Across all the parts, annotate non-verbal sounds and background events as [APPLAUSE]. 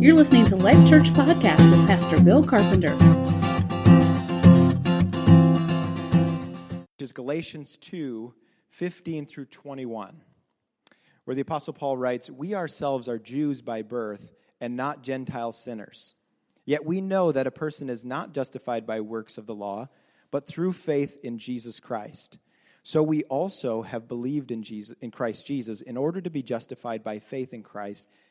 You're listening to Life Church Podcast with Pastor Bill Carpenter. Is Galatians 2 15 through 21, where the Apostle Paul writes, We ourselves are Jews by birth and not Gentile sinners. Yet we know that a person is not justified by works of the law, but through faith in Jesus Christ. So we also have believed in Jesus in Christ Jesus in order to be justified by faith in Christ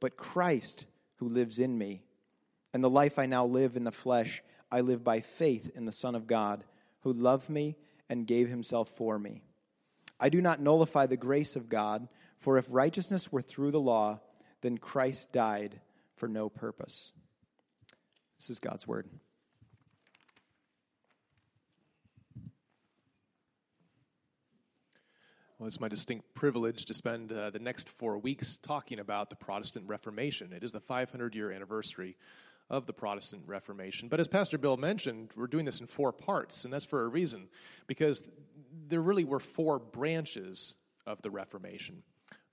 but Christ who lives in me. And the life I now live in the flesh, I live by faith in the Son of God, who loved me and gave himself for me. I do not nullify the grace of God, for if righteousness were through the law, then Christ died for no purpose. This is God's word. Well, it's my distinct privilege to spend uh, the next four weeks talking about the Protestant Reformation. It is the 500 year anniversary of the Protestant Reformation. But as Pastor Bill mentioned, we're doing this in four parts, and that's for a reason, because there really were four branches of the Reformation.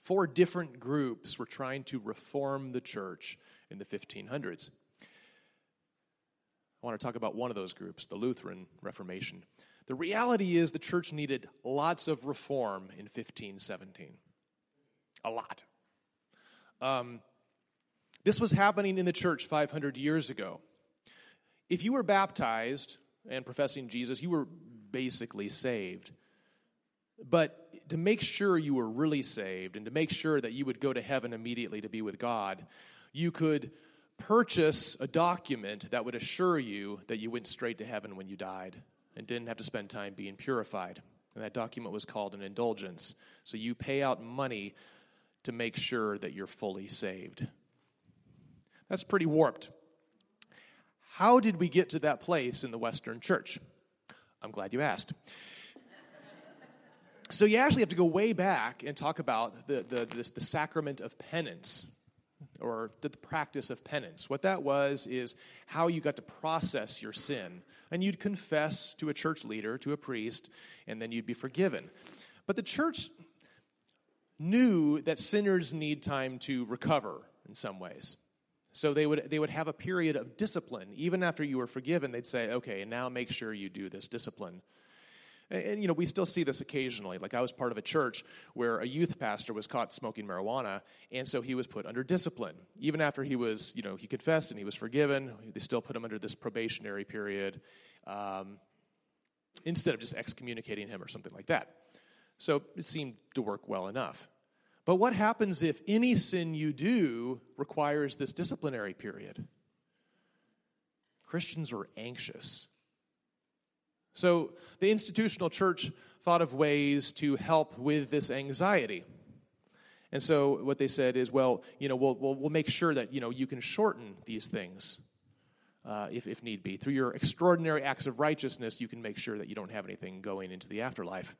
Four different groups were trying to reform the church in the 1500s. I want to talk about one of those groups, the Lutheran Reformation. The reality is the church needed lots of reform in 1517. A lot. Um, this was happening in the church 500 years ago. If you were baptized and professing Jesus, you were basically saved. But to make sure you were really saved and to make sure that you would go to heaven immediately to be with God, you could purchase a document that would assure you that you went straight to heaven when you died and didn't have to spend time being purified. And that document was called an indulgence. So you pay out money to make sure that you're fully saved. That's pretty warped. How did we get to that place in the Western church? I'm glad you asked. so you actually have to go way back and talk about the, the, the sacrament of penance or the practice of penance. What that was is how you got to process your sin. And you'd confess to a church leader, to a priest, and then you'd be forgiven. But the church knew that sinners need time to recover in some ways. So they would, they would have a period of discipline. Even after you were forgiven, they'd say, okay, now make sure you do this discipline. And, and, you know, we still see this occasionally. Like I was part of a church where a youth pastor was caught smoking marijuana, and so he was put under discipline. Even after he was, you know, he confessed and he was forgiven, they still put him under this probationary period um, instead of just excommunicating him or something like that. So it seemed to work well enough. But what happens if any sin you do requires this disciplinary period? Christians were anxious so the institutional church thought of ways to help with this anxiety. And so what they said is, well, you know, we'll, we'll, we'll make sure that, you know, you can shorten these things uh, if, if need be. Through your extraordinary acts of righteousness, you can make sure that you don't have anything going into the afterlife.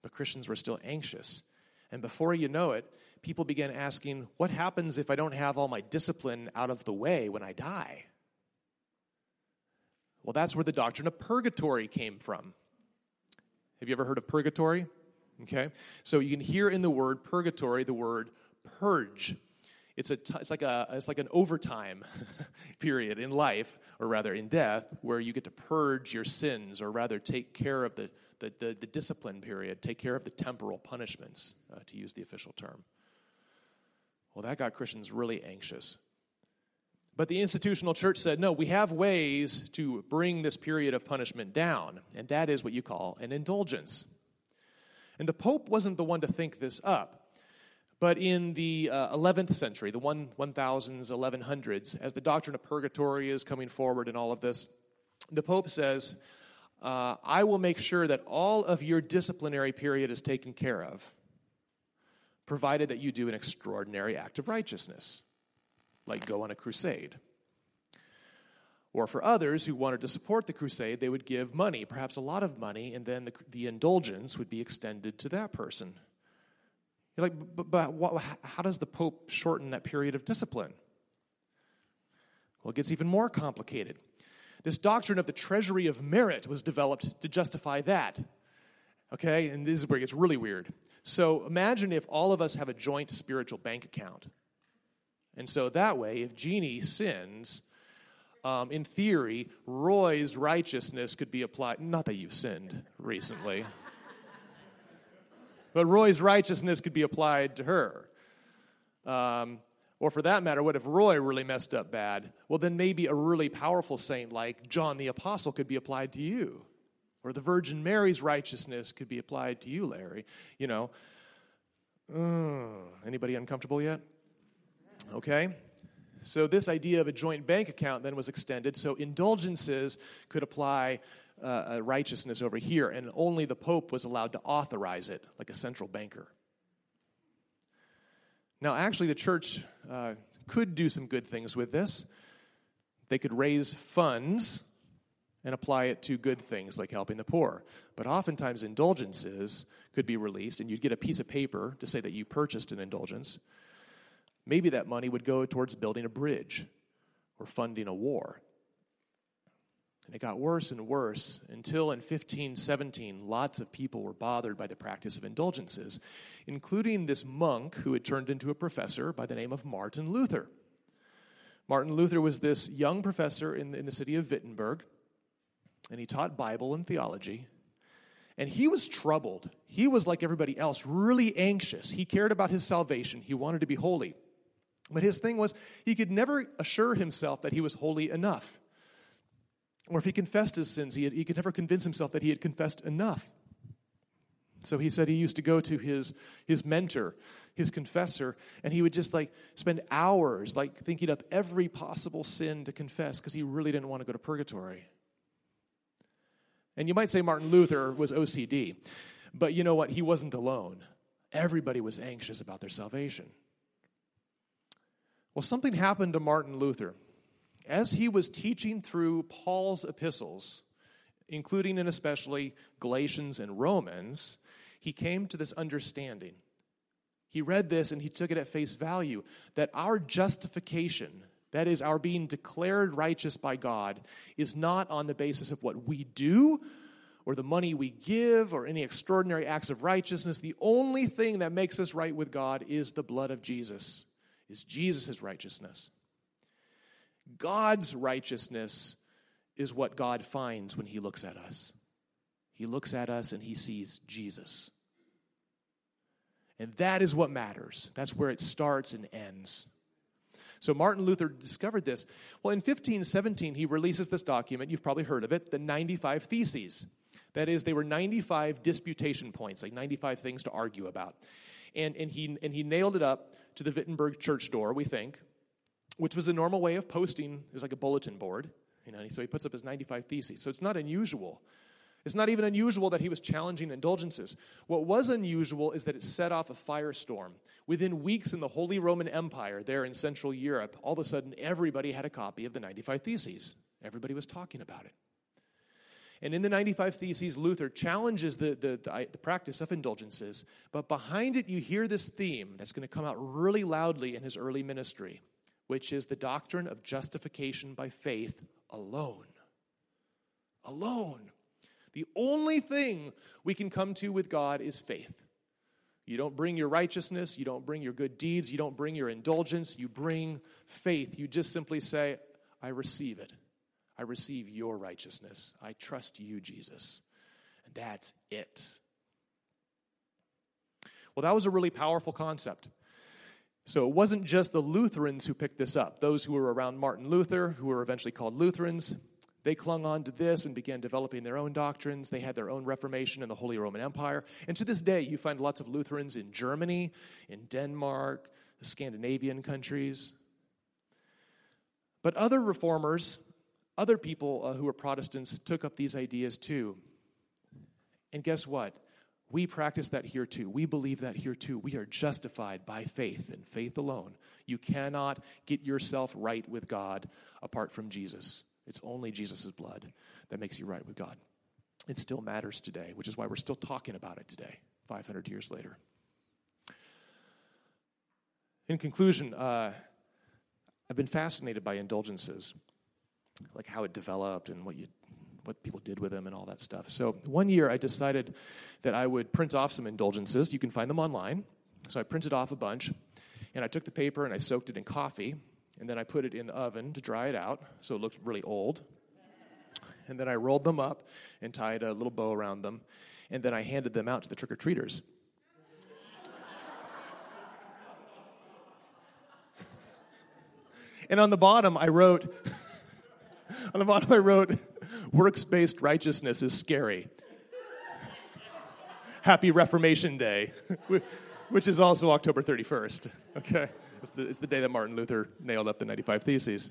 But Christians were still anxious. And before you know it, people began asking, what happens if I don't have all my discipline out of the way when I die? Well, that's where the doctrine of purgatory came from. Have you ever heard of purgatory? Okay. So you can hear in the word purgatory the word purge. It's, a t- it's, like, a, it's like an overtime [LAUGHS] period in life, or rather in death, where you get to purge your sins, or rather take care of the, the, the, the discipline period, take care of the temporal punishments, uh, to use the official term. Well, that got Christians really anxious but the institutional church said, no, we have ways to bring this period of punishment down, and that is what you call an indulgence. And the Pope wasn't the one to think this up. But in the uh, 11th century, the one, 1000s, 1100s, as the doctrine of purgatory is coming forward in all of this, the Pope says, uh, I will make sure that all of your disciplinary period is taken care of, provided that you do an extraordinary act of righteousness. Like go on a crusade. Or for others who wanted to support the crusade, they would give money, perhaps a lot of money, and then the, the indulgence would be extended to that person. You're like, but, but what, how does the Pope shorten that period of discipline? Well, it gets even more complicated. This doctrine of the treasury of merit was developed to justify that. Okay, and this is where it gets really weird. So imagine if all of us have a joint spiritual bank account. And so that way, if Jeannie sins, um, in theory, Roy's righteousness could be applied. Not that you've sinned recently, but Roy's righteousness could be applied to her. Um, or for that matter, what if Roy really messed up bad? Well, then maybe a really powerful saint like John the Apostle could be applied to you. Or the Virgin Mary's righteousness could be applied to you, Larry. You know. Uh, anybody uncomfortable yet? Okay. So, this idea of a joint bank account then was extended. So, indulgences could apply uh, righteousness over here, and only the Pope was allowed to authorize it, like a central banker. Now, actually, the church uh, could do some good things with this. They could raise funds and apply it to good things like helping the poor. But oftentimes, indulgences could be released, and you'd get a piece of paper to say that you purchased an indulgence. Maybe that money would go towards building a bridge or funding a war. And it got worse and worse until in 1517, lots of people were bothered by the practice of indulgences, including this monk who had turned into a professor by the name of Martin Luther. Martin Luther was this young professor in, in the city of Wittenberg, and he taught Bible and theology. And he was troubled. He was like everybody else, really anxious. He cared about his salvation, he wanted to be holy. But his thing was, he could never assure himself that he was holy enough. Or if he confessed his sins, he, had, he could never convince himself that he had confessed enough. So he said he used to go to his, his mentor, his confessor, and he would just like spend hours like thinking up every possible sin to confess because he really didn't want to go to purgatory. And you might say Martin Luther was OCD, but you know what? He wasn't alone. Everybody was anxious about their salvation. Well, something happened to Martin Luther. As he was teaching through Paul's epistles, including and especially Galatians and Romans, he came to this understanding. He read this and he took it at face value that our justification, that is, our being declared righteous by God, is not on the basis of what we do or the money we give or any extraordinary acts of righteousness. The only thing that makes us right with God is the blood of Jesus is Jesus' righteousness. God's righteousness is what God finds when He looks at us. He looks at us and He sees Jesus. And that is what matters. That's where it starts and ends. So Martin Luther discovered this. Well, in 1517, he releases this document. You've probably heard of it the 95 Theses. That is, they were 95 disputation points, like 95 things to argue about. And, and, he, and he nailed it up to the Wittenberg church door, we think, which was a normal way of posting. It was like a bulletin board, you know. So he puts up his 95 theses. So it's not unusual. It's not even unusual that he was challenging indulgences. What was unusual is that it set off a firestorm. Within weeks in the Holy Roman Empire, there in Central Europe, all of a sudden everybody had a copy of the 95 Theses. Everybody was talking about it. And in the 95 Theses, Luther challenges the, the, the, the, practice of indulgences, but behind it, you hear this theme that's going to come out really loudly in his early ministry, which is the doctrine of justification by faith alone. Alone. The only thing we can come to with God is faith. You don't bring your righteousness, you don't bring your good deeds, you don't bring your indulgence, you bring faith. You just simply say, I receive it. I receive your righteousness. I trust you, Jesus. And that's it. Well, that was a really powerful concept. So it wasn't just the Lutherans who picked this up. Those who were around Martin Luther, who were eventually called Lutherans, they clung on to this and began developing their own doctrines. They had their own Reformation in the Holy Roman Empire. And to this day, you find lots of Lutherans in Germany, in Denmark, the Scandinavian countries. But other reformers other people uh, who were Protestants took up these ideas too. And guess what? We practice that here too. We believe that here too. We are justified by faith and faith alone. You cannot get yourself right with God apart from Jesus. It's only Jesus' blood that makes you right with God. It still matters today, which is why we're still talking about it today, 500 years later. In conclusion, uh, I've been fascinated by indulgences, like how it developed and what you what people did with them and all that stuff. So one year I decided that I would print off some indulgences. You can find them online. So I printed off a bunch, and I took the paper and I soaked it in coffee, and then I put it in the oven to dry it out so it looked really old. And then I rolled them up and tied a little bow around them, and then I handed them out to the trick or treaters. [LAUGHS] And on the bottom, I wrote, [LAUGHS] on the bottom, I wrote, works based righteousness is scary. [LAUGHS] Happy Reformation Day, [LAUGHS] which is also October 31st. Okay? It's the, it's the day that Martin Luther nailed up the 95 Theses.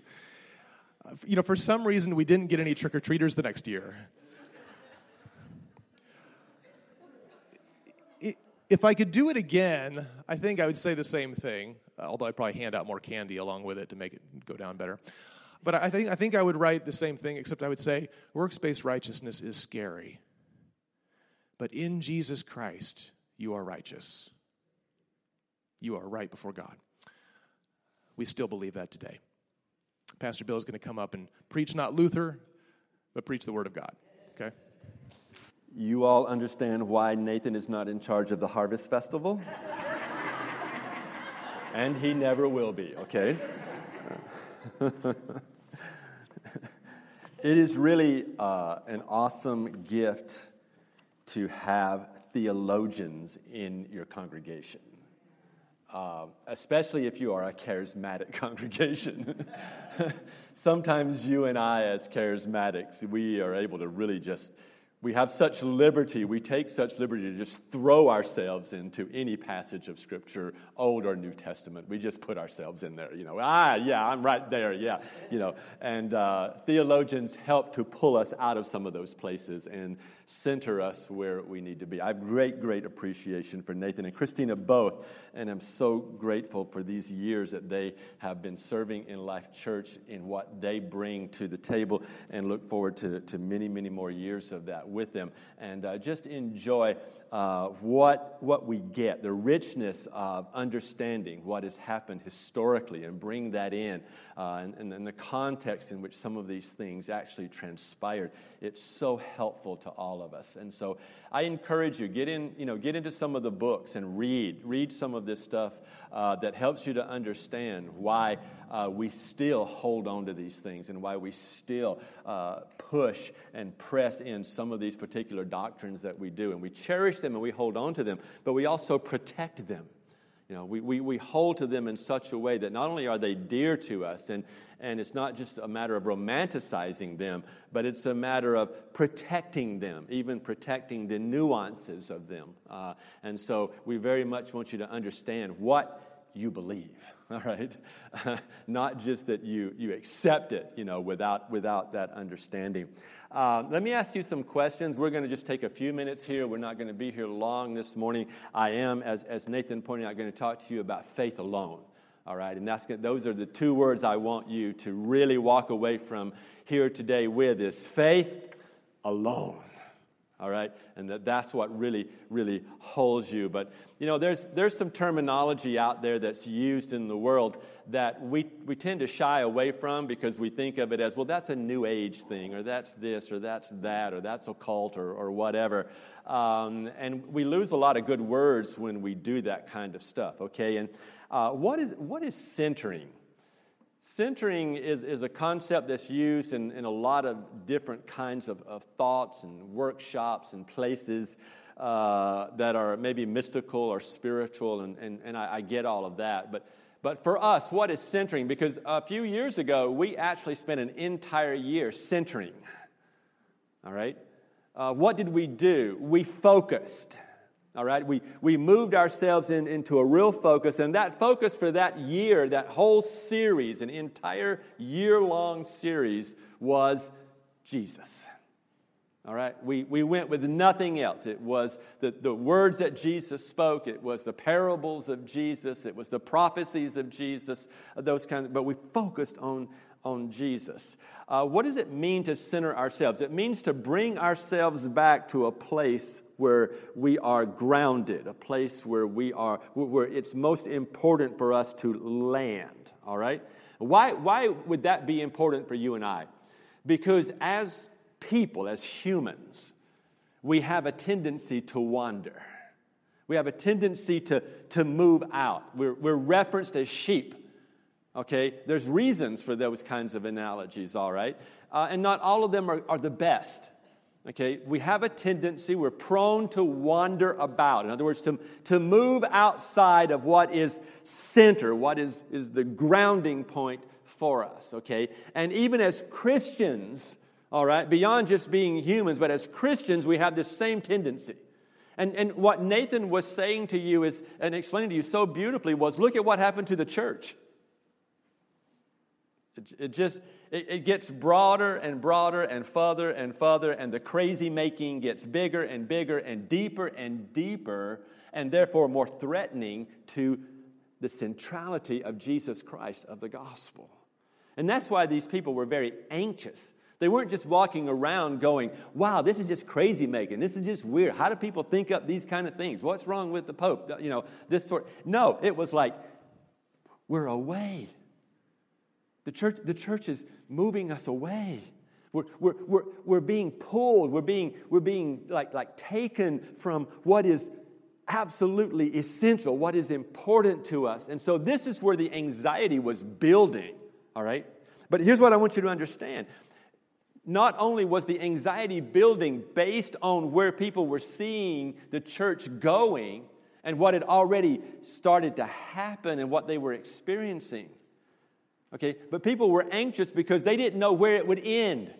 You know, for some reason, we didn't get any trick or treaters the next year. if I could do it again, I think I would say the same thing, although I'd probably hand out more candy along with it to make it go down better. But I think, I think I would write the same thing, except I would say works-based righteousness is scary. But in Jesus Christ, you are righteous. You are right before God. We still believe that today. Pastor Bill is going to come up and preach not Luther, but preach the Word of God. Okay? You all understand why Nathan is not in charge of the Harvest Festival? [LAUGHS] and he never will be, okay? [LAUGHS] it is really uh, an awesome gift to have theologians in your congregation, uh, especially if you are a charismatic [LAUGHS] congregation. [LAUGHS] Sometimes you and I, as charismatics, we are able to really just we have such liberty, we take such liberty to just throw ourselves into any passage of Scripture, Old or New Testament. We just put ourselves in there, you know. Ah, yeah, I'm right there, yeah, you know. And uh, theologians help to pull us out of some of those places and center us where we need to be. I have great, great appreciation for Nathan and Christina both, and I'm so grateful for these years that they have been serving in Life Church in what they bring to the table, and look forward to, to many, many more years of that with them. And uh, just enjoy uh, what, what we get, the richness of understanding what has happened historically, and bring that in, uh, and, and the context in which some of these things actually transpired. It's so helpful to all of us. And so I encourage you, get, in, you know, get into some of the books and read. Read some of this stuff uh, that helps you to understand why uh, we still hold on to these things and why we still uh, push and press in some of these particular doctrines that we do. And we cherish them and we hold on to them, but we also protect them. You know, we, we, we hold to them in such a way that not only are they dear to us, and, and it's not just a matter of romanticizing them, but it's a matter of protecting them, even protecting the nuances of them. Uh, and so we very much want you to understand what you believe, [LAUGHS] all right? [LAUGHS] not just that you, you accept it, you know, without, without that understanding. Uh, let me ask you some questions. We're going to just take a few minutes here. We're not going to be here long this morning. I am, as, as Nathan pointed out, going to talk to you about faith alone. All right, and that's those are the two words I want you to really walk away from here today with is faith alone all right? And that, that's what really really holds you. But you know there's there's some terminology out there that's used in the world that we we tend to shy away from because we think of it as well that's a new age thing or that's this or that's that or that's occult or, or whatever. Um, and we lose a lot of good words when we do that kind of stuff okay? And uh, what is what is centering Centering is, is a concept that's used in, in a lot of different kinds of, of thoughts and workshops and places uh, that are maybe mystical or spiritual, and, and, and I, I, get all of that. But, but for us, what is centering? Because a few years ago, we actually spent an entire year centering. All right? Uh, what did we do? We focused. All right, we, we moved ourselves in, into a real focus, and that focus for that year, that whole series, an entire year long series, was Jesus. All right? We, we went with nothing else. It was the, the words that Jesus spoke, it was the parables of Jesus, it was the prophecies of Jesus, those kinds of, but we focused on, on Jesus. Uh, what does it mean to center ourselves? It means to bring ourselves back to a place where we are grounded, a place where we are, where it's most important for us to land. All right? Why, why would that be important for you and I? Because as people, as humans, we have a tendency to wander. We have a tendency to, to move out. We're, we're referenced as sheep. Okay? There's reasons for those kinds of analogies, all right? Uh, and not all of them are, are the best. Okay? We have a tendency, we're prone to wander about. In other words, to, to move outside of what is center, what is, is the grounding point for us. Okay? And even as Christians, all right, beyond just being humans, but as Christians, we have this same tendency. And, and what Nathan was saying to you is, and explaining to you so beautifully was look at what happened to the church. It, it just, it, it gets broader and broader and further and further, and the crazy making gets bigger and bigger and deeper and deeper, and therefore more threatening to the centrality of Jesus Christ of the gospel. And that's why these people were very anxious they weren't just walking around going, wow, this is just crazy making. This is just weird. How do people think up these kind of things? What's wrong with the Pope? You know, this sort. No, it was like, we're away. The church, the church is moving us away. We're, we're, we're, we're being pulled. We're being, we're being like, like taken from what is absolutely essential, what is important to us. And so this is where the anxiety was building, all right? But here's what I want you to understand not only was the anxiety building based on where people were seeing the church going and what had already started to happen and what they were experiencing. Okay, but people were anxious because they didn't know where it would end.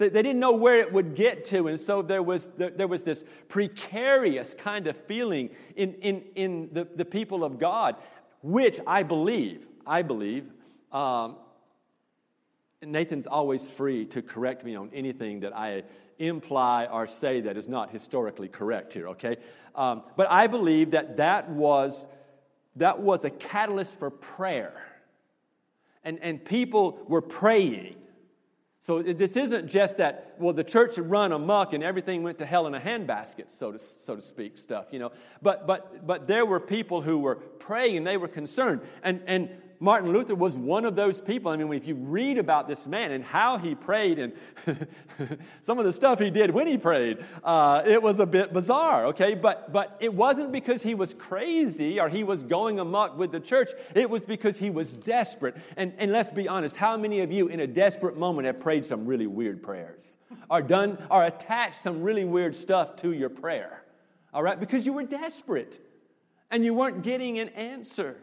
They, didn't know where it would get to, and so there was, there, there was this precarious kind of feeling in, in, in the, the people of God, which I believe, I believe, um, Nathan's always free to correct me on anything that I imply or say that is not historically correct here, okay? Um, but I believe that that was, that was a catalyst for prayer. And, and people were praying. So this isn't just that, well, the church had run amok and everything went to hell in a handbasket, so to, so to speak, stuff, you know. But, but, but there were people who were praying they were concerned. And, and Martin Luther was one of those people. I mean, if you read about this man and how he prayed and [LAUGHS] some of the stuff he did when he prayed, uh, it was a bit bizarre, okay? But, but it wasn't because he was crazy or he was going amok with the church. It was because he was desperate. And, and let's be honest, how many of you in a desperate moment have prayed some really weird prayers or done or attached some really weird stuff to your prayer? All right? Because you were desperate and you weren't getting an answer.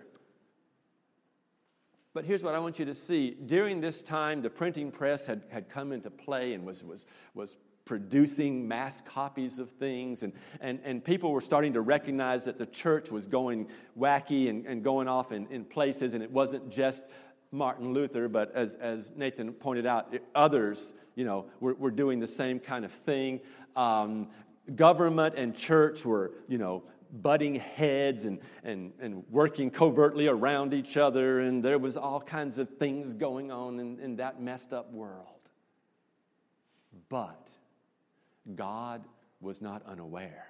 But here's what I want you to see. During this time, the printing press had, had come into play and was, was, was producing mass copies of things, and, and, and people were starting to recognize that the church was going wacky and, and going off in, in places, and it wasn't just Martin Luther, but as, as Nathan pointed out, others, you know, were, were doing the same kind of thing. Um, government and church were, you know, butting heads and, and, and working covertly around each other, and there was all kinds of things going on in, in that messed up world. But God was not unaware.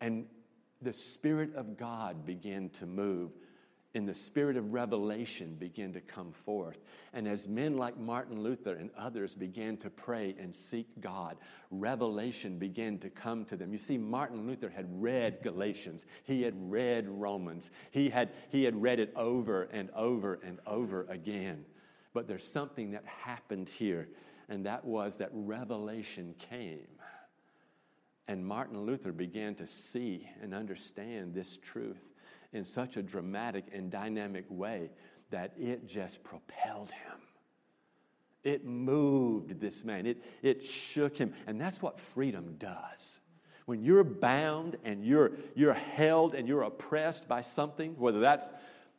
And the Spirit of God began to move in the spirit of revelation begin to come forth. And as men like Martin Luther and others began to pray and seek God, revelation began to come to them. You see, Martin Luther had read Galatians, he had read Romans, he had, he had read it over and over and over again. But there's something that happened here, and that was that revelation came. And Martin Luther began to see and understand this truth in such a dramatic and dynamic way that it just propelled him. It moved this man, it, it shook him. And that's what freedom does. When you're bound and you're, you're held and you're oppressed by something, whether that's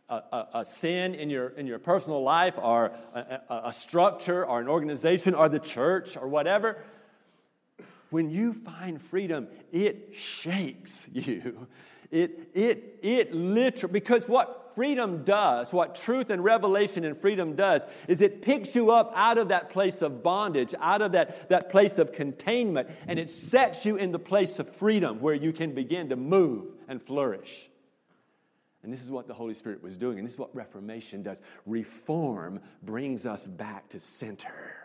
a, a, a sin in your, in your personal life or a, a, a structure or an organization or the church or whatever, when you find freedom, it shakes [LAUGHS] you. It, it, it literally, because what freedom does, what truth and revelation and freedom does, is it picks you up out of that place of bondage, out of that, that place of containment, and it sets you in the place of freedom where you can begin to move and flourish. And this is what the Holy Spirit was doing, and this is what Reformation does. Reform brings us back to center.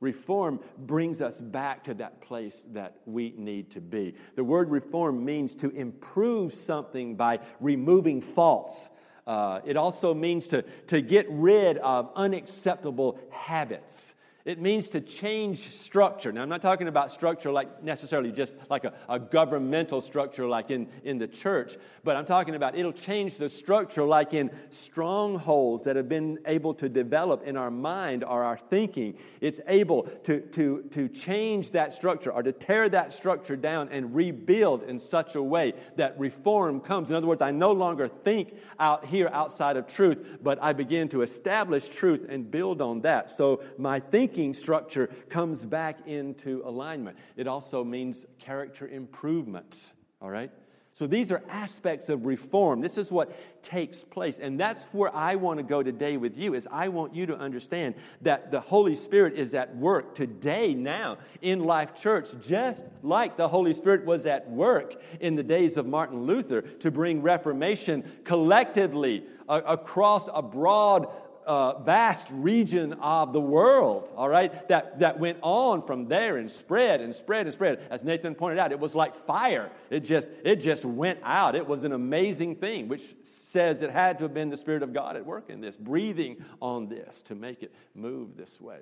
Reform brings us back to that place that we need to be. The word reform means to improve something by removing faults. Uh, it also means to, to get rid of unacceptable habits. It means to change structure. Now, I'm not talking about structure like necessarily just like a, a, governmental structure like in, in the church, but I'm talking about it'll change the structure like in strongholds that have been able to develop in our mind or our thinking. It's able to, to, to change that structure or to tear that structure down and rebuild in such a way that reform comes. In other words, I no longer think out here outside of truth, but I begin to establish truth and build on that. So my thinking thinking structure comes back into alignment. It also means character improvement, all right? So these are aspects of reform. This is what takes place. And that's where I want to go today with you is I want you to understand that the Holy Spirit is at work today now in Life Church just like the Holy Spirit was at work in the days of Martin Luther to bring reformation collectively across a broad uh, vast region of the world, all right, that, that went on from there and spread and spread and spread. As Nathan pointed out, it was like fire. It just, it just went out. It was an amazing thing, which says it had to have been the Spirit of God at work in this, breathing on this to make it move this way.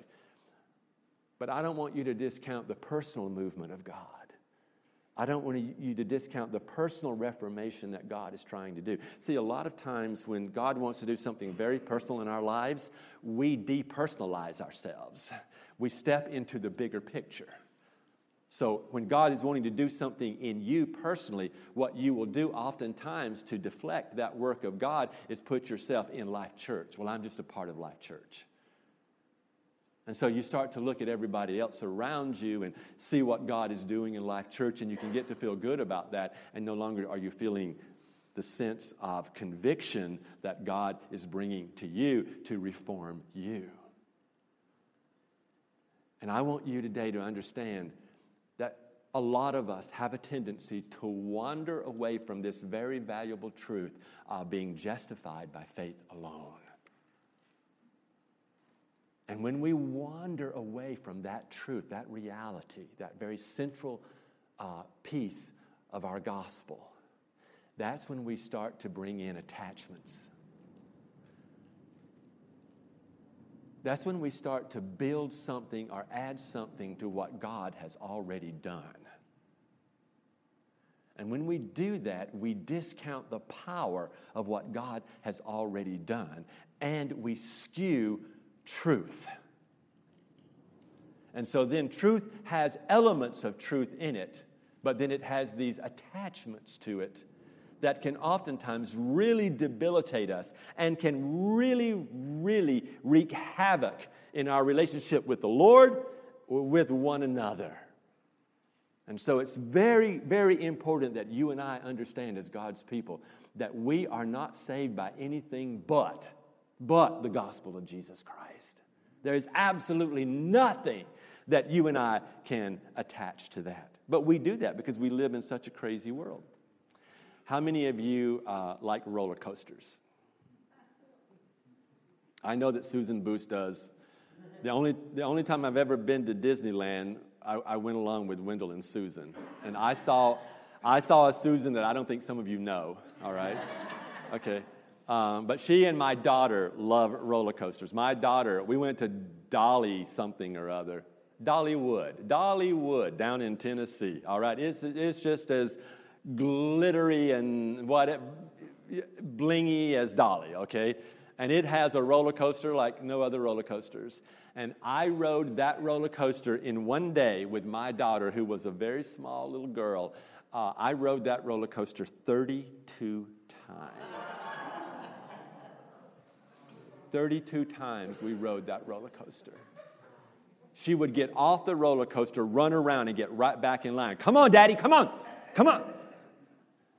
But I don't want you to discount the personal movement of God. I don't want you to discount the personal reformation that God is trying to do. See, a lot of times when God wants to do something very personal in our lives, we depersonalize ourselves. We step into the bigger picture. So, when God is wanting to do something in you personally, what you will do oftentimes to deflect that work of God is put yourself in Life Church. Well, I'm just a part of Life Church. And so you start to look at everybody else around you and see what God is doing in Life Church, and you can get to feel good about that. And no longer are you feeling the sense of conviction that God is bringing to you to reform you. And I want you today to understand that a lot of us have a tendency to wander away from this very valuable truth of being justified by faith alone. And when we wander away from that truth, that reality, that very central uh, piece of our gospel, that's when we start to bring in attachments. That's when we start to build something or add something to what God has already done. And when we do that, we discount the power of what God has already done and we skew truth. And so then truth has elements of truth in it, but then it has these attachments to it that can oftentimes really debilitate us and can really, really wreak havoc in our relationship with the Lord or with one another. And so it's very, very important that you and I understand as God's people that we are not saved by anything but, but the gospel of Jesus Christ. There is absolutely nothing that you and I can attach to that. But we do that because we live in such a crazy world. How many of you uh, like roller coasters? I know that Susan Boost does. The only, the only time I've ever been to Disneyland, I, I went along with Wendell and Susan. And I saw, I saw a Susan that I don't think some of you know, all right? Okay. Um, but she and my daughter love roller coasters. My daughter, we went to Dolly something or other. Dollywood, Dollywood down in Tennessee. All right, it's, it's just as glittery and what it, blingy as Dolly. Okay, and it has a roller coaster like no other roller coasters. And I rode that roller coaster in one day with my daughter, who was a very small little girl. Uh, I rode that roller coaster 32 times. 32 times we rode that roller coaster. She would get off the roller coaster, run around, and get right back in line. Come on, Daddy, come on, come on.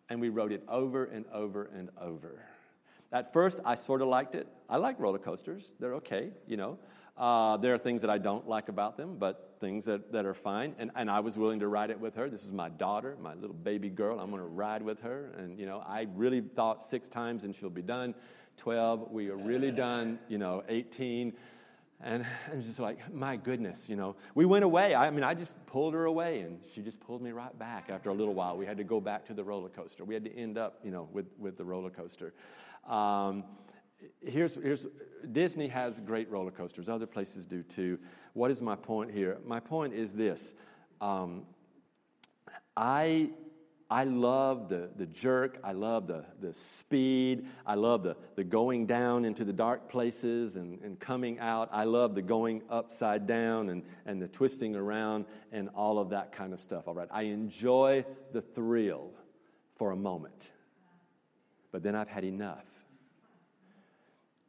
And we rode it over and over and over. At first, I sort of liked it. I like roller coasters, they're okay, you know. Uh, there are things that I don't like about them, but things that, that are fine. And, and I was willing to ride it with her. This is my daughter, my little baby girl. I'm going to ride with her. And, you know, I really thought six times and she'll be done. 12, we are really done, you know, 18. And I was just like, my goodness, you know. We went away. I mean, I just pulled her away, and she just pulled me right back after a little while. We had to go back to the roller coaster. We had to end up, you know, with, with the roller coaster. Um, here's, here's Disney has great roller coasters. Other places do too. What is my point here? My point is this. Um, I I love the, the jerk. I love the, the speed. I love the, the going down into the dark places and, and coming out. I love the going upside down and, and the twisting around and all of that kind of stuff. All right. I enjoy the thrill for a moment, but then I've had enough.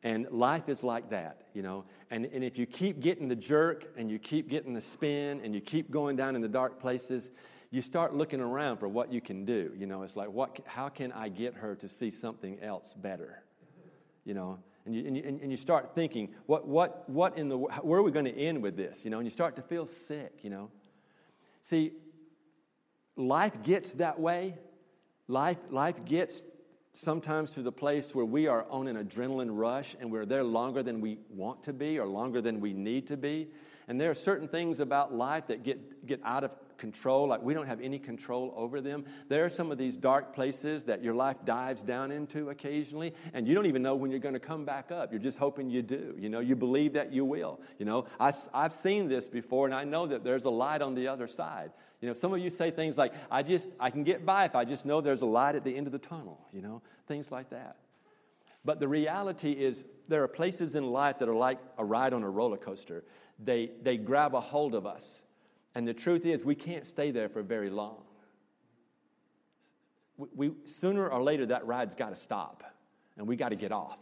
And life is like that, you know. And, and if you keep getting the jerk and you keep getting the spin and you keep going down in the dark places, you start looking around for what you can do. You know, it's like, what, how can I get her to see something else better? You know, and you, and you, and you start thinking, what, what, what in the, where are we going to end with this? You know, and you start to feel sick, you know. See, life gets that way. Life, life gets sometimes to the place where we are on an adrenaline rush and we're there longer than we want to be or longer than we need to be. And there are certain things about life that get, get out of control, like we don't have any control over them. There are some of these dark places that your life dives down into occasionally, and you don't even know when you're going to come back up. You're just hoping you do. You know, you believe that you will. You know, I, I've seen this before, and I know that there's a light on the other side. You know, some of you say things like, I just, I can get by if I just know there's a light at the end of the tunnel, you know, things like that. But the reality is, there are places in life that are like a ride on a roller coaster. They, they grab a hold of us. And the truth is, we can't stay there for very long. We, we sooner or later, that ride's got to stop, and we got to get off,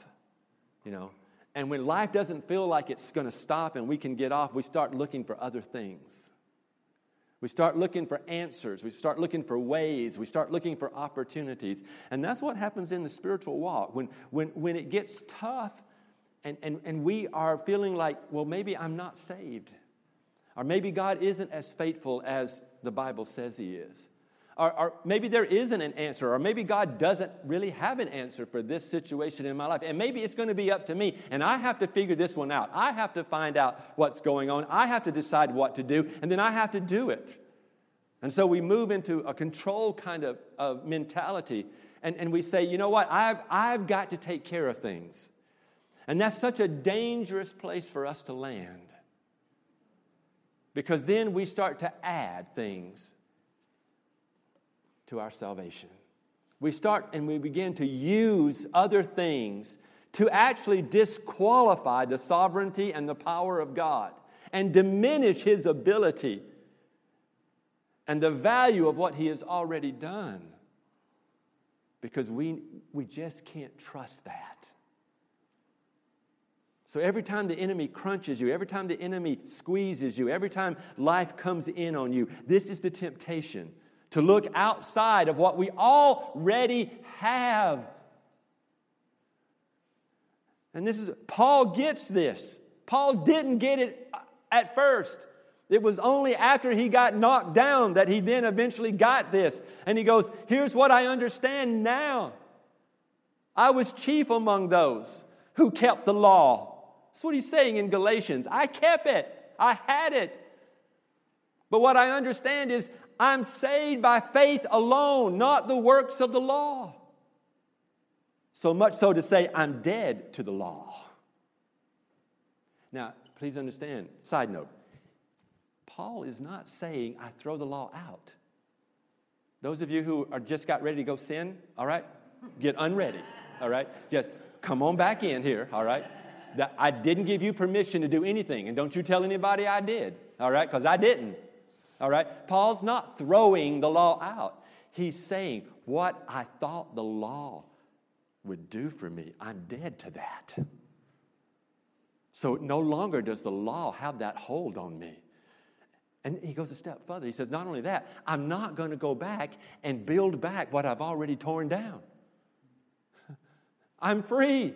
you know. And when life doesn't feel like it's going to stop and we can get off, we start looking for other things. We start looking for answers. We start looking for ways. We start looking for opportunities. And that's what happens in the spiritual walk. When, when, when it gets tough and, and, and we are feeling like, well, maybe I'm not saved. Or maybe God isn't as faithful as the Bible says He is. Or, or, maybe there isn't an answer, or maybe God doesn't really have an answer for this situation in my life. And maybe it's going to be up to me, and I have to figure this one out. I have to find out what's going on. I have to decide what to do, and then I have to do it. And so we move into a control kind of, of mentality, and, and we say, you know what, I've, I've got to take care of things. And that's such a dangerous place for us to land. Because then we start to add things to our salvation. We start and we begin to use other things to actually disqualify the sovereignty and the power of God and diminish His ability and the value of what He has already done. Because we, we just can't trust that. So every time the enemy crunches you, every time the enemy squeezes you, every time life comes in on you, this is the temptation to look outside of what we already have. And this is, Paul gets this. Paul didn't get it at first. It was only after he got knocked down that he then eventually got this. And he goes, Here's what I understand now. I was chief among those who kept the law that's what he's saying in Galatians. I kept it, I had it. But what I understand is I'm saved by faith alone, not the works of the law. So much so to say, I'm dead to the law. Now, please understand, side note, Paul is not saying I throw the law out. Those of you who are just got ready to go sin, all right, get unready, all right? Just come on back in here, all right? that I didn't give you permission to do anything. And don't you tell anybody I did, all right? Because I didn't, all right? Paul's not throwing the law out. He's saying, what I thought the law would do for me, I'm dead to that. So no longer does the law have that hold on me. And he goes a step further. He says, Not only that, I'm not going to go back and build back what I've already torn down. I'm free.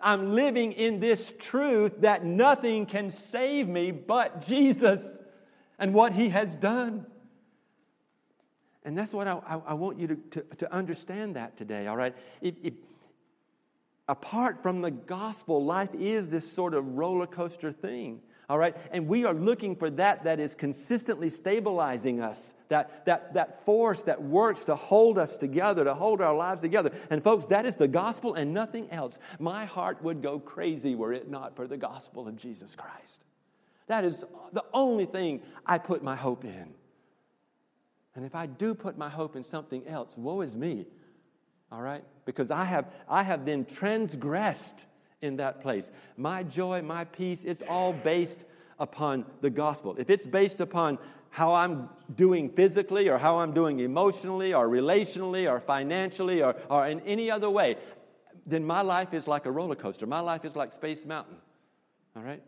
I'm living in this truth that nothing can save me but Jesus and what he has done. And that's what I, I, I want you to, to, to, understand that today, all right? It, it, apart from the gospel, life is this sort of roller coaster thing. All right? And we are looking for that that is consistently stabilizing us, that, that, that force that works to hold us together, to hold our lives together. And folks, that is the gospel and nothing else. My heart would go crazy were it not for the gospel of Jesus Christ. That is the only thing I put my hope in. And if I do put my hope in something else, woe is me all right? Because I have, I have then transgressed in that place. My joy, my peace, it's all based upon the gospel. If it's based upon how I'm doing physically or how I'm doing emotionally or relationally or financially or, or in any other way, then my life is like a roller coaster. My life is like Space Mountain. All right?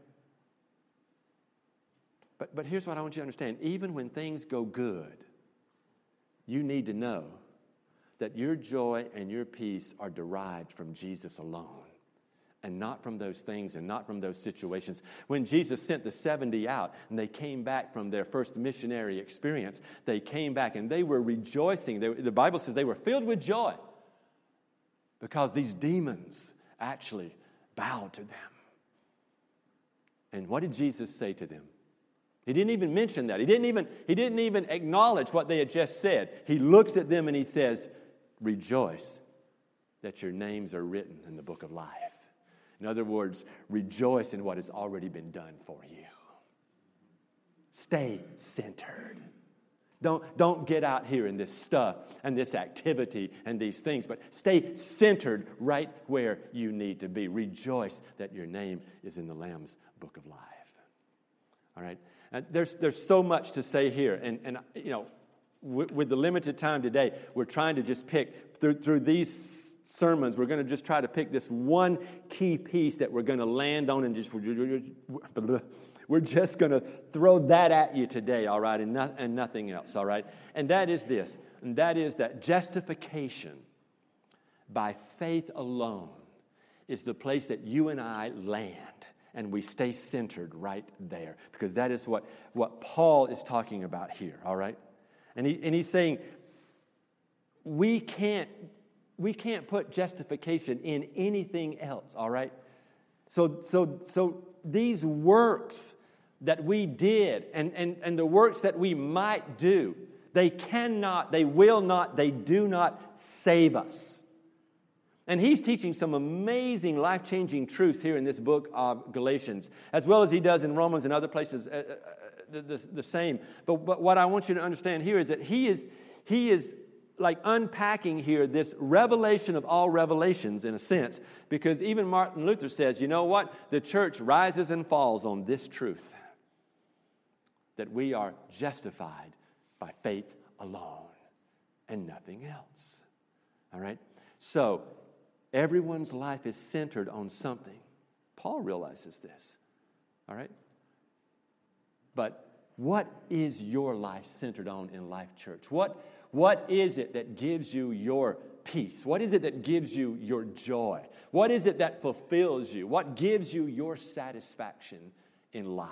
But, but here's what I want you to understand even when things go good, you need to know that your joy and your peace are derived from Jesus alone and not from those things and not from those situations. When Jesus sent the 70 out and they came back from their first missionary experience, they came back and they were rejoicing. They, the Bible says they were filled with joy because these demons actually bowed to them. And what did Jesus say to them? He didn't even mention that. He didn't even, he didn't even acknowledge what they had just said. He looks at them and he says, rejoice that your names are written in the book of life. In other words, rejoice in what has already been done for you. Stay centered. Don't, don't get out here in this stuff and this activity and these things, but stay centered right where you need to be. Rejoice that your name is in the Lamb's book of life. All right? And there's, there's so much to say here. And, and you know, with the limited time today, we're trying to just pick through, through these sermons, we're going to just try to pick this one key piece that we're going to land on and just we're just going to throw that at you today, all right, and, not, and nothing else, all right? And that is this, and that is that justification by faith alone is the place that you and I land and we stay centered right there because that is what, what Paul is talking about here, all right? And, he, and he's saying, we can't, we can't put justification in anything else, all right? So, so, so these works that we did and, and, and the works that we might do, they cannot, they will not, they do not save us. And he's teaching some amazing life changing truths here in this book of Galatians, as well as he does in Romans and other places. Uh, uh, the, the, the same. But, but what I want you to understand here is that he is, he is like unpacking here this revelation of all revelations in a sense, because even Martin Luther says, you know what? The church rises and falls on this truth that we are justified by faith alone and nothing else. All right? So, everyone's life is centered on something. Paul realizes this. All right? But what is your life centered on in Life Church? What, what is it that gives you your peace? What is it that gives you your joy? What is it that fulfills you? What gives you your satisfaction in life?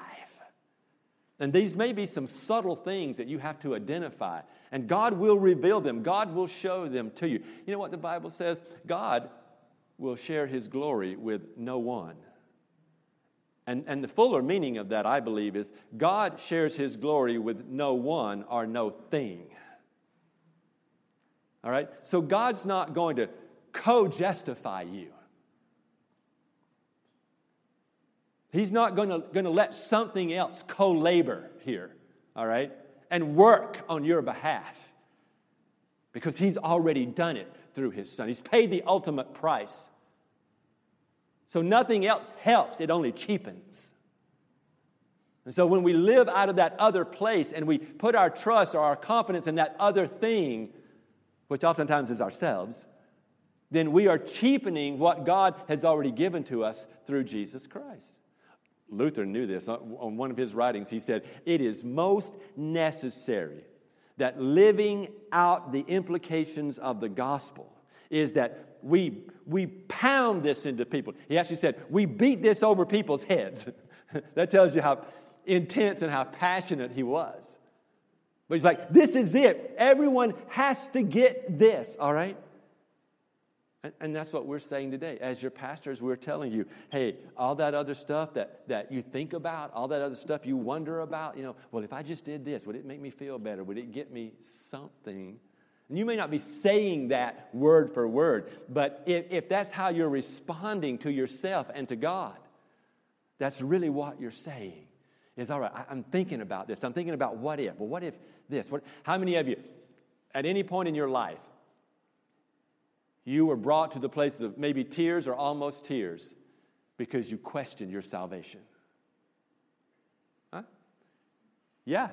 And these may be some subtle things that you have to identify, and God will reveal them. God will show them to you. You know what the Bible says? God will share his glory with no one. And, and the fuller meaning of that, I believe, is God shares his glory with no one or no thing. All right? So God's not going to co justify you. He's not going to, let something else co labor here, all right, and work on your behalf because He's already done it through His Son. He's paid the ultimate price so nothing else helps, it only cheapens. And so when we live out of that other place and we put our trust or our confidence in that other thing, which oftentimes is ourselves, then we are cheapening what God has already given to us through Jesus Christ. Luther knew this. On one of his writings, he said, It is most necessary that living out the implications of the gospel is that we, we pound this into people. He actually said, We beat this over people's heads. [LAUGHS] that tells you how intense and how passionate he was. But he's like, This is it. Everyone has to get this, all right? And, and that's what we're saying today. As your pastors, we're telling you, hey, all that other stuff that, that you think about, all that other stuff you wonder about, you know, well, if I just did this, would it make me feel better? Would it get me something? And you may not be saying that word for word, but if, if that's how you're responding to yourself and to God, that's really what you're saying. Is all right, I, I'm thinking about this. I'm thinking about what if. Well, what if this? What, how many of you, at any point in your life, you were brought to the place of maybe tears or almost tears because you questioned your salvation. Huh? Yeah.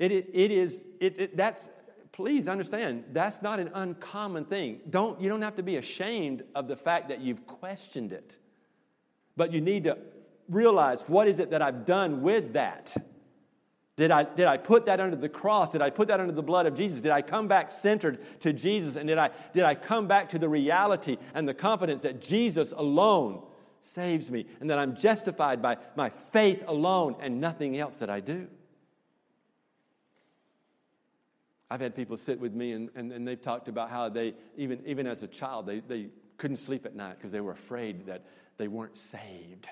It, it, it is, it, it, that's, please understand, that's not an uncommon thing. Don't, you don't have to be ashamed of the fact that you've questioned it. But you need to realize what is it that I've done with that? Did I, did I put that under the cross? Did I put that under the blood of Jesus? Did I come back centered to Jesus? And did I, did I come back to the reality and the confidence that Jesus alone saves me and that I'm justified by my faith alone and nothing else that I do? I've had people sit with me and, and, and they've talked about how they, even, even as a child, they, they couldn't sleep at night because they were afraid that they weren't saved.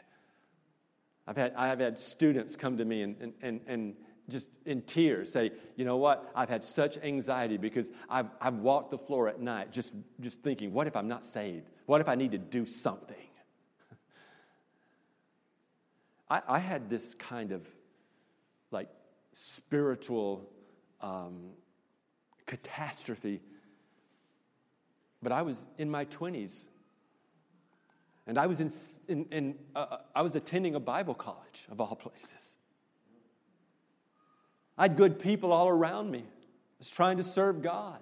I've had, I've had students come to me and, and, and, and just in tears say, you know what, I've had such anxiety because I've, I've walked the floor at night just, just thinking, what if I'm not saved? What if I need to do something? [LAUGHS] I, I had this kind of like spiritual um, catastrophe, but I was in my 20s. And I was, in, in, in uh, I was attending a Bible college, of all places. I had good people all around me. I was trying to serve God.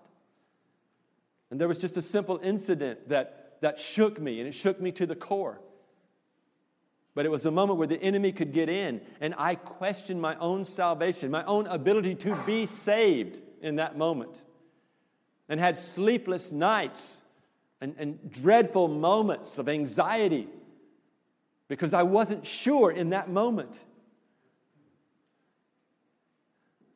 And there was just a simple incident that, that shook me, and it shook me to the core. But it was a moment where the enemy could get in, and I questioned my own salvation, my own ability to be saved in that moment, and had sleepless nights and, and dreadful moments of anxiety because I wasn't sure in that moment.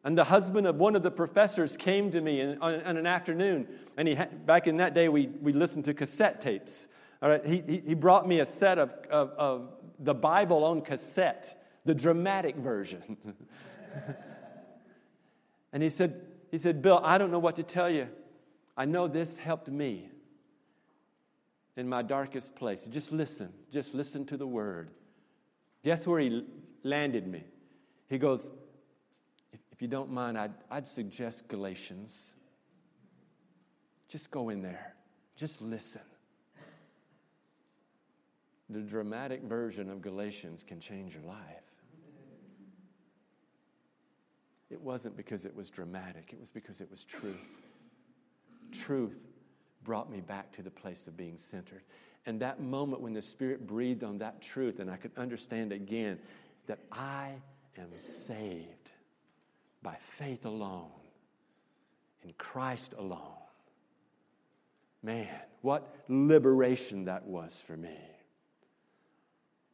And the husband of one of the professors came to me in, on, on, an afternoon, and he back in that day we, we listened to cassette tapes. All right, he, he brought me a set of, of, of the Bible on cassette, the dramatic version. [LAUGHS] and he said, he said, Bill, I don't know what to tell you. I know this helped me in my darkest place. Just listen. Just listen to the word. Guess where he landed me? He goes, if you don't mind, I'd, I'd suggest Galatians. Just go in there, just listen. The dramatic version of Galatians can change your life. It wasn't because it was dramatic, it was because it was truth. Truth brought me back to the place of being centered. And that moment when the Spirit breathed on that truth, and I could understand again that I am saved by faith alone, in Christ alone. Man, what liberation that was for me.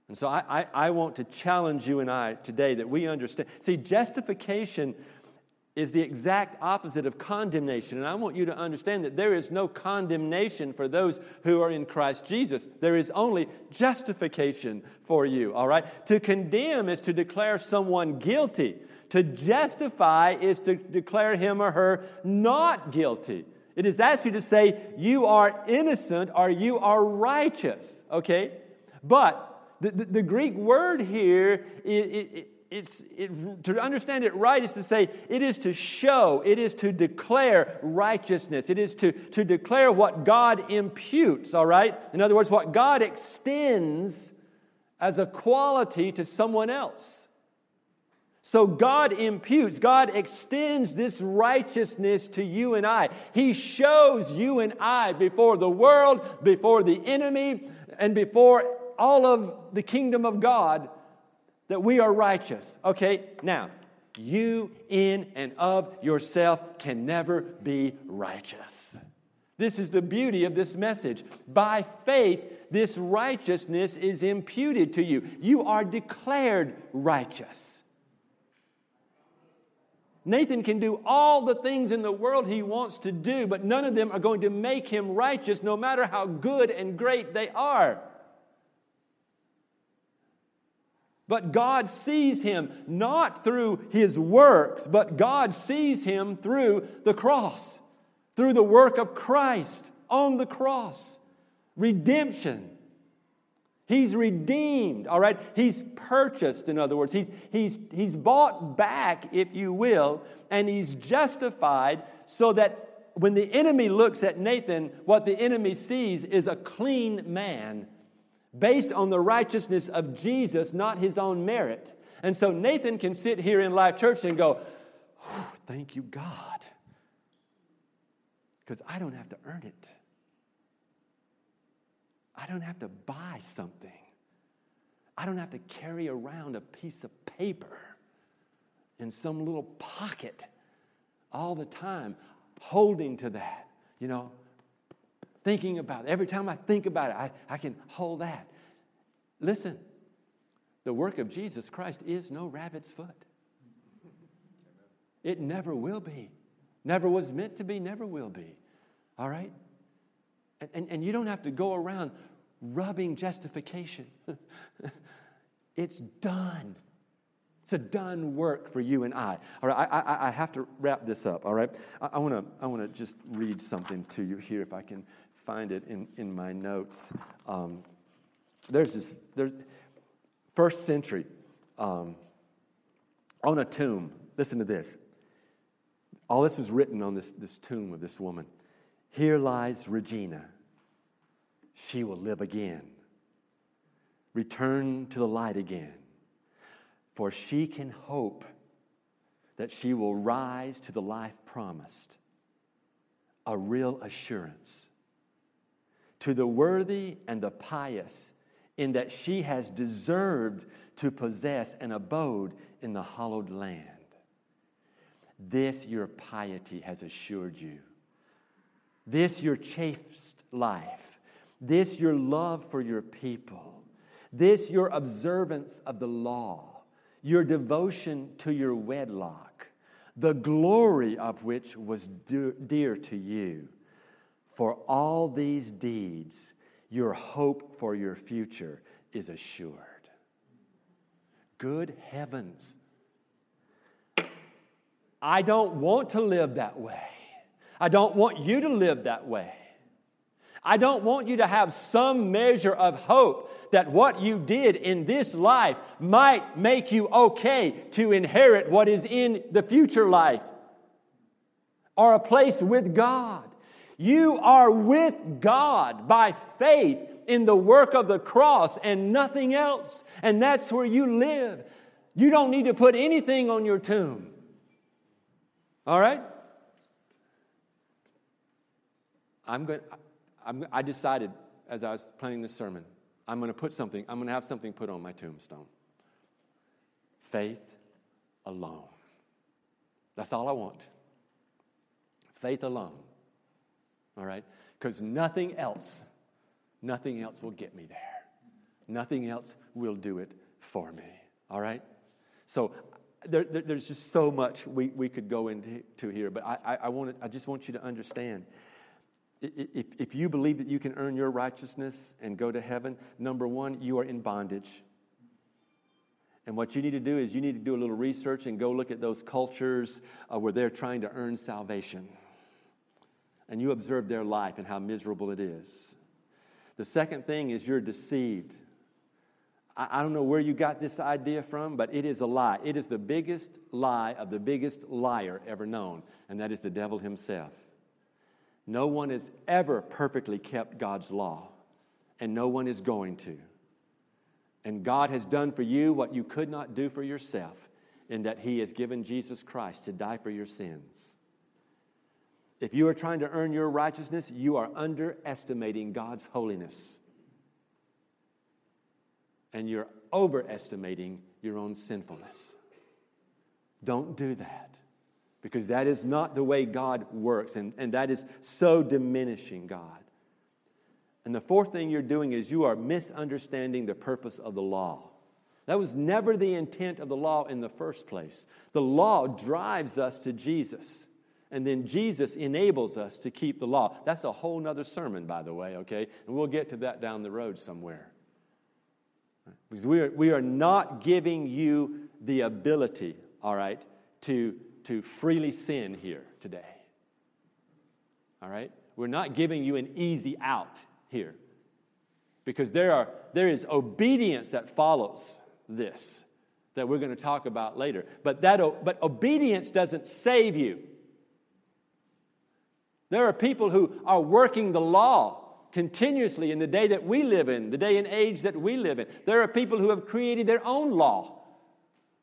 And so I, I, I, want to challenge you and I today that we understand. See, justification is the exact opposite of condemnation. And I want you to understand that there is no condemnation for those who are in Christ Jesus. There is only justification for you, all right? To condemn is to declare someone guilty. To justify is to declare him or her not guilty. It is actually to say you are innocent or you are righteous, okay? But the, the, the Greek word here, it, it, it's, it, to understand it right is to say it is to show, it is to declare righteousness, it is to, to declare what God imputes, all right? In other words, what God extends as a quality to someone else. So God imputes, God extends this righteousness to you and I. He shows you and I before the world, before the enemy, and before all of the kingdom of God that we are righteous. Okay, now, you in and of yourself can never be righteous. This is the beauty of this message. By faith, this righteousness is imputed to you. You are declared righteous. Nathan can do all the things in the world he wants to do, but none of them are going to make him righteous, no matter how good and great they are. But God sees him not through his works, but God sees him through the cross, through the work of Christ on the cross. Redemption. He's redeemed, all right? He's purchased, in other words. He's, he's, he's bought back, if you will, and he's justified so that when the enemy looks at Nathan, what the enemy sees is a clean man based on the righteousness of Jesus, not his own merit. And so Nathan can sit here in Life Church and go, Thank you, God, because I don't have to earn it. I don't have to buy something. I don't have to carry around a piece of paper in some little pocket all the time, holding to that, you know, thinking about it. Every time I think about it, I, I can hold that. Listen, the work of Jesus Christ is no rabbit's foot. It never will be. Never was meant to be, never will be. All right? And, and, and you don't have to go around rubbing justification. [LAUGHS] it's done. It's a done work for you and I. All right, I, I, I have to wrap this up, all right? I, I want to I wanna just read something to you here if I can find it in, in my notes. Um, there's this, there's, first century, um, on a tomb, listen to this. All this was written on this, this tomb of this woman. Here lies Regina she will live again. Return to the light again. For she can hope that she will rise to the life promised, a real assurance. To the worthy and the pious, in that she has deserved to possess an abode in the hallowed land. This your piety has assured you. This your chaste life this, your love for your people. This, your observance of the law. Your devotion to your wedlock. The glory of which was dear to you. For all these deeds, your hope for your future is assured. Good heavens. I don't want to live that way. I don't want you to live that way. I don't want you to have some measure of hope that what you did in this life might make you okay to inherit what is in the future life or a place with God. You are with God by faith in the work of the cross and nothing else. And that's where you live. You don't need to put anything on your tomb. All right? I'm going I'm, i decided as I was planning this sermon, I'm going to put something, I'm going to have something put on my tombstone. Faith alone. That's all I want. Faith alone. All right? Because nothing else, nothing else will get me there. Nothing else will do it for me. All right? So there, there, there's just so much we, we could go into here, but I, I, I, wanted, I just want you to understand if, if you believe that you can earn your righteousness and go to heaven, number one, you are in bondage. And what you need to do is you need to do a little research and go look at those cultures uh, where they're trying to earn salvation. And you observe their life and how miserable it is. The second thing is you're deceived. I, I don't know where you got this idea from, but it is a lie. It is the biggest lie of the biggest liar ever known, and that is the devil himself. No one has ever perfectly kept God's law, and no one is going to. And God has done for you what you could not do for yourself, in that He has given Jesus Christ to die for your sins. If you are trying to earn your righteousness, you are underestimating God's holiness. and you're overestimating your own sinfulness. Don't do that because that is not the way God works, and, and that is so diminishing God. And the fourth thing you're doing is you are misunderstanding the purpose of the law. That was never the intent of the law in the first place. The law drives us to Jesus, and then Jesus enables us to keep the law. That's a whole nother sermon, by the way, okay? And we'll get to that down the road somewhere. Because we are, we are not giving you the ability, all right, to, to freely sin here today. All right? We're not giving you an easy out here. Because there, are, there is obedience that follows this that we're going to talk about later. But, that, but obedience doesn't save you. There are people who are working the law continuously in the day that we live in, the day and age that we live in. There are people who have created their own law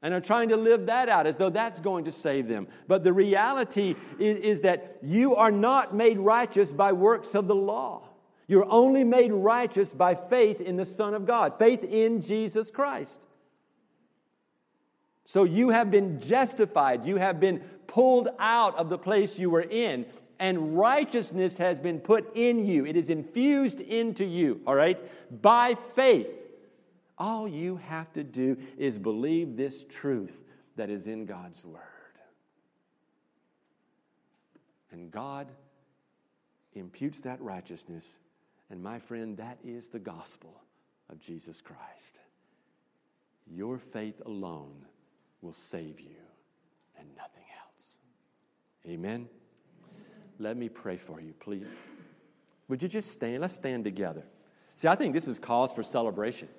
and are trying to live that out as though that's going to save them. But the reality is, is, that you are not made righteous by works of the law. You're only made righteous by faith in the Son of God, faith in Jesus Christ. So you have been justified, you have been pulled out of the place you were in, and righteousness has been put in you. It is infused into you, all right, by faith. All you have to do is believe this truth that is in God's Word. And God imputes that righteousness. And my friend, that is the gospel of Jesus Christ. Your faith alone will save you and nothing else. Amen. Let me pray for you, please. Would you just stand? Let's stand together. See, I think this is cause for celebration.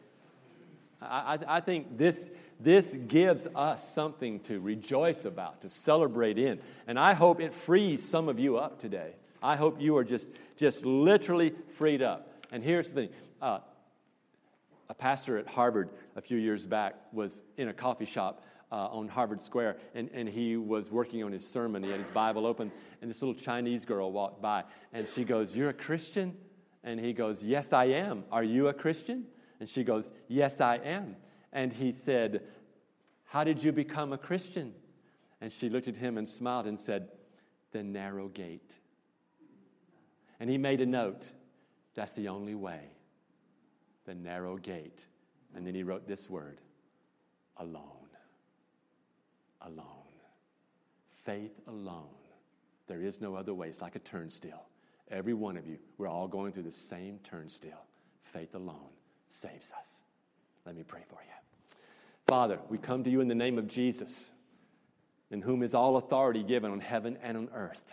I, I, think this, this gives us something to rejoice about, to celebrate in. And I hope it frees some of you up today. I hope you are just, just literally freed up. And here's the thing uh, a pastor at Harvard a few years back was in a coffee shop uh, on Harvard Square, and, and he was working on his sermon. He had his Bible open, and this little Chinese girl walked by, and she goes, You're a Christian? And he goes, Yes, I am. Are you a Christian? And she goes, Yes, I am. And he said, How did you become a Christian? And she looked at him and smiled and said, The narrow gate. And he made a note that's the only way, the narrow gate. And then he wrote this word alone. Alone. Faith alone. There is no other way. It's like a turnstile. Every one of you, we're all going through the same turnstile. Faith alone saves us. Let me pray for you. Father, we come to you in the name of Jesus, in whom is all authority given on heaven and on earth.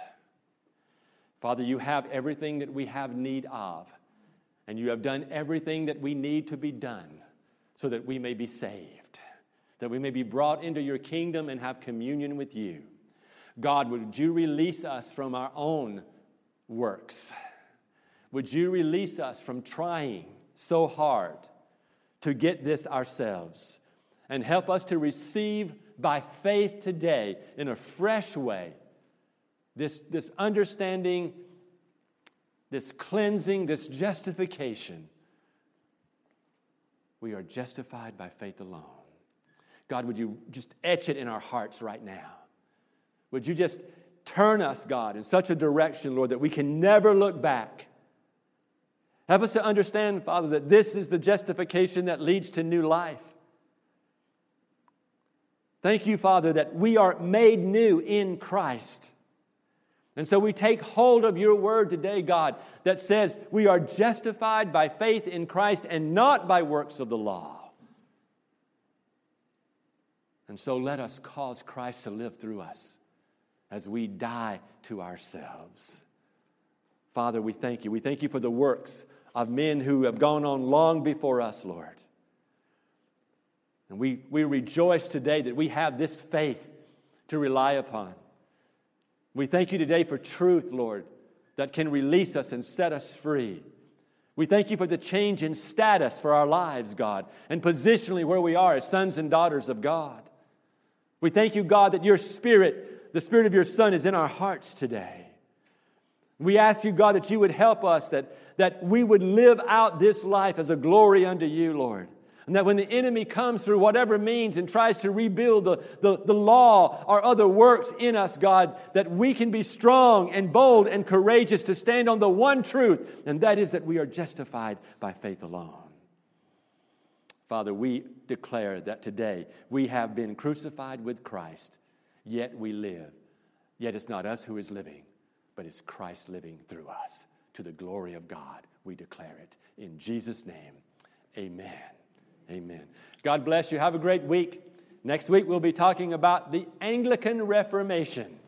Father, you have everything that we have need of, and you have done everything that we need to be done so that we may be saved, that we may be brought into your kingdom and have communion with you. God, would you release us from our own works? Would you release us from trying so hard to get this ourselves and help us to receive by faith today in a fresh way this, this understanding, this cleansing, this justification. We are justified by faith alone. God, would you just etch it in our hearts right now? Would you just turn us, God, in such a direction, Lord, that we can never look back? Help us to understand, Father, that this is the justification that leads to new life. Thank you, Father, that we are made new in Christ. And so we take hold of your word today, God, that says we are justified by faith in Christ and not by works of the law. And so let us cause Christ to live through us as we die to ourselves. Father, we thank you. We thank you for the works of men who have gone on long before us, Lord. And we, we rejoice today that we have this faith to rely upon. We thank you today for truth, Lord, that can release us and set us free. We thank you for the change in status for our lives, God, and positionally where we are as sons and daughters of God. We thank you, God, that your spirit, the spirit of your Son, is in our hearts today. We ask you, God, that you would help us, that, that we would live out this life as a glory unto you, Lord. And that when the enemy comes through whatever means and tries to rebuild the, the, the, law or other works in us, God, that we can be strong and bold and courageous to stand on the one truth, and that is that we are justified by faith alone. Father, we declare that today we have been crucified with Christ, yet we live. Yet it's not us who is living, but it's Christ living through us. To the glory of God, we declare it. In Jesus' name, amen. Amen. God bless you. Have a great week. Next week, we'll be talking about the Anglican Reformation.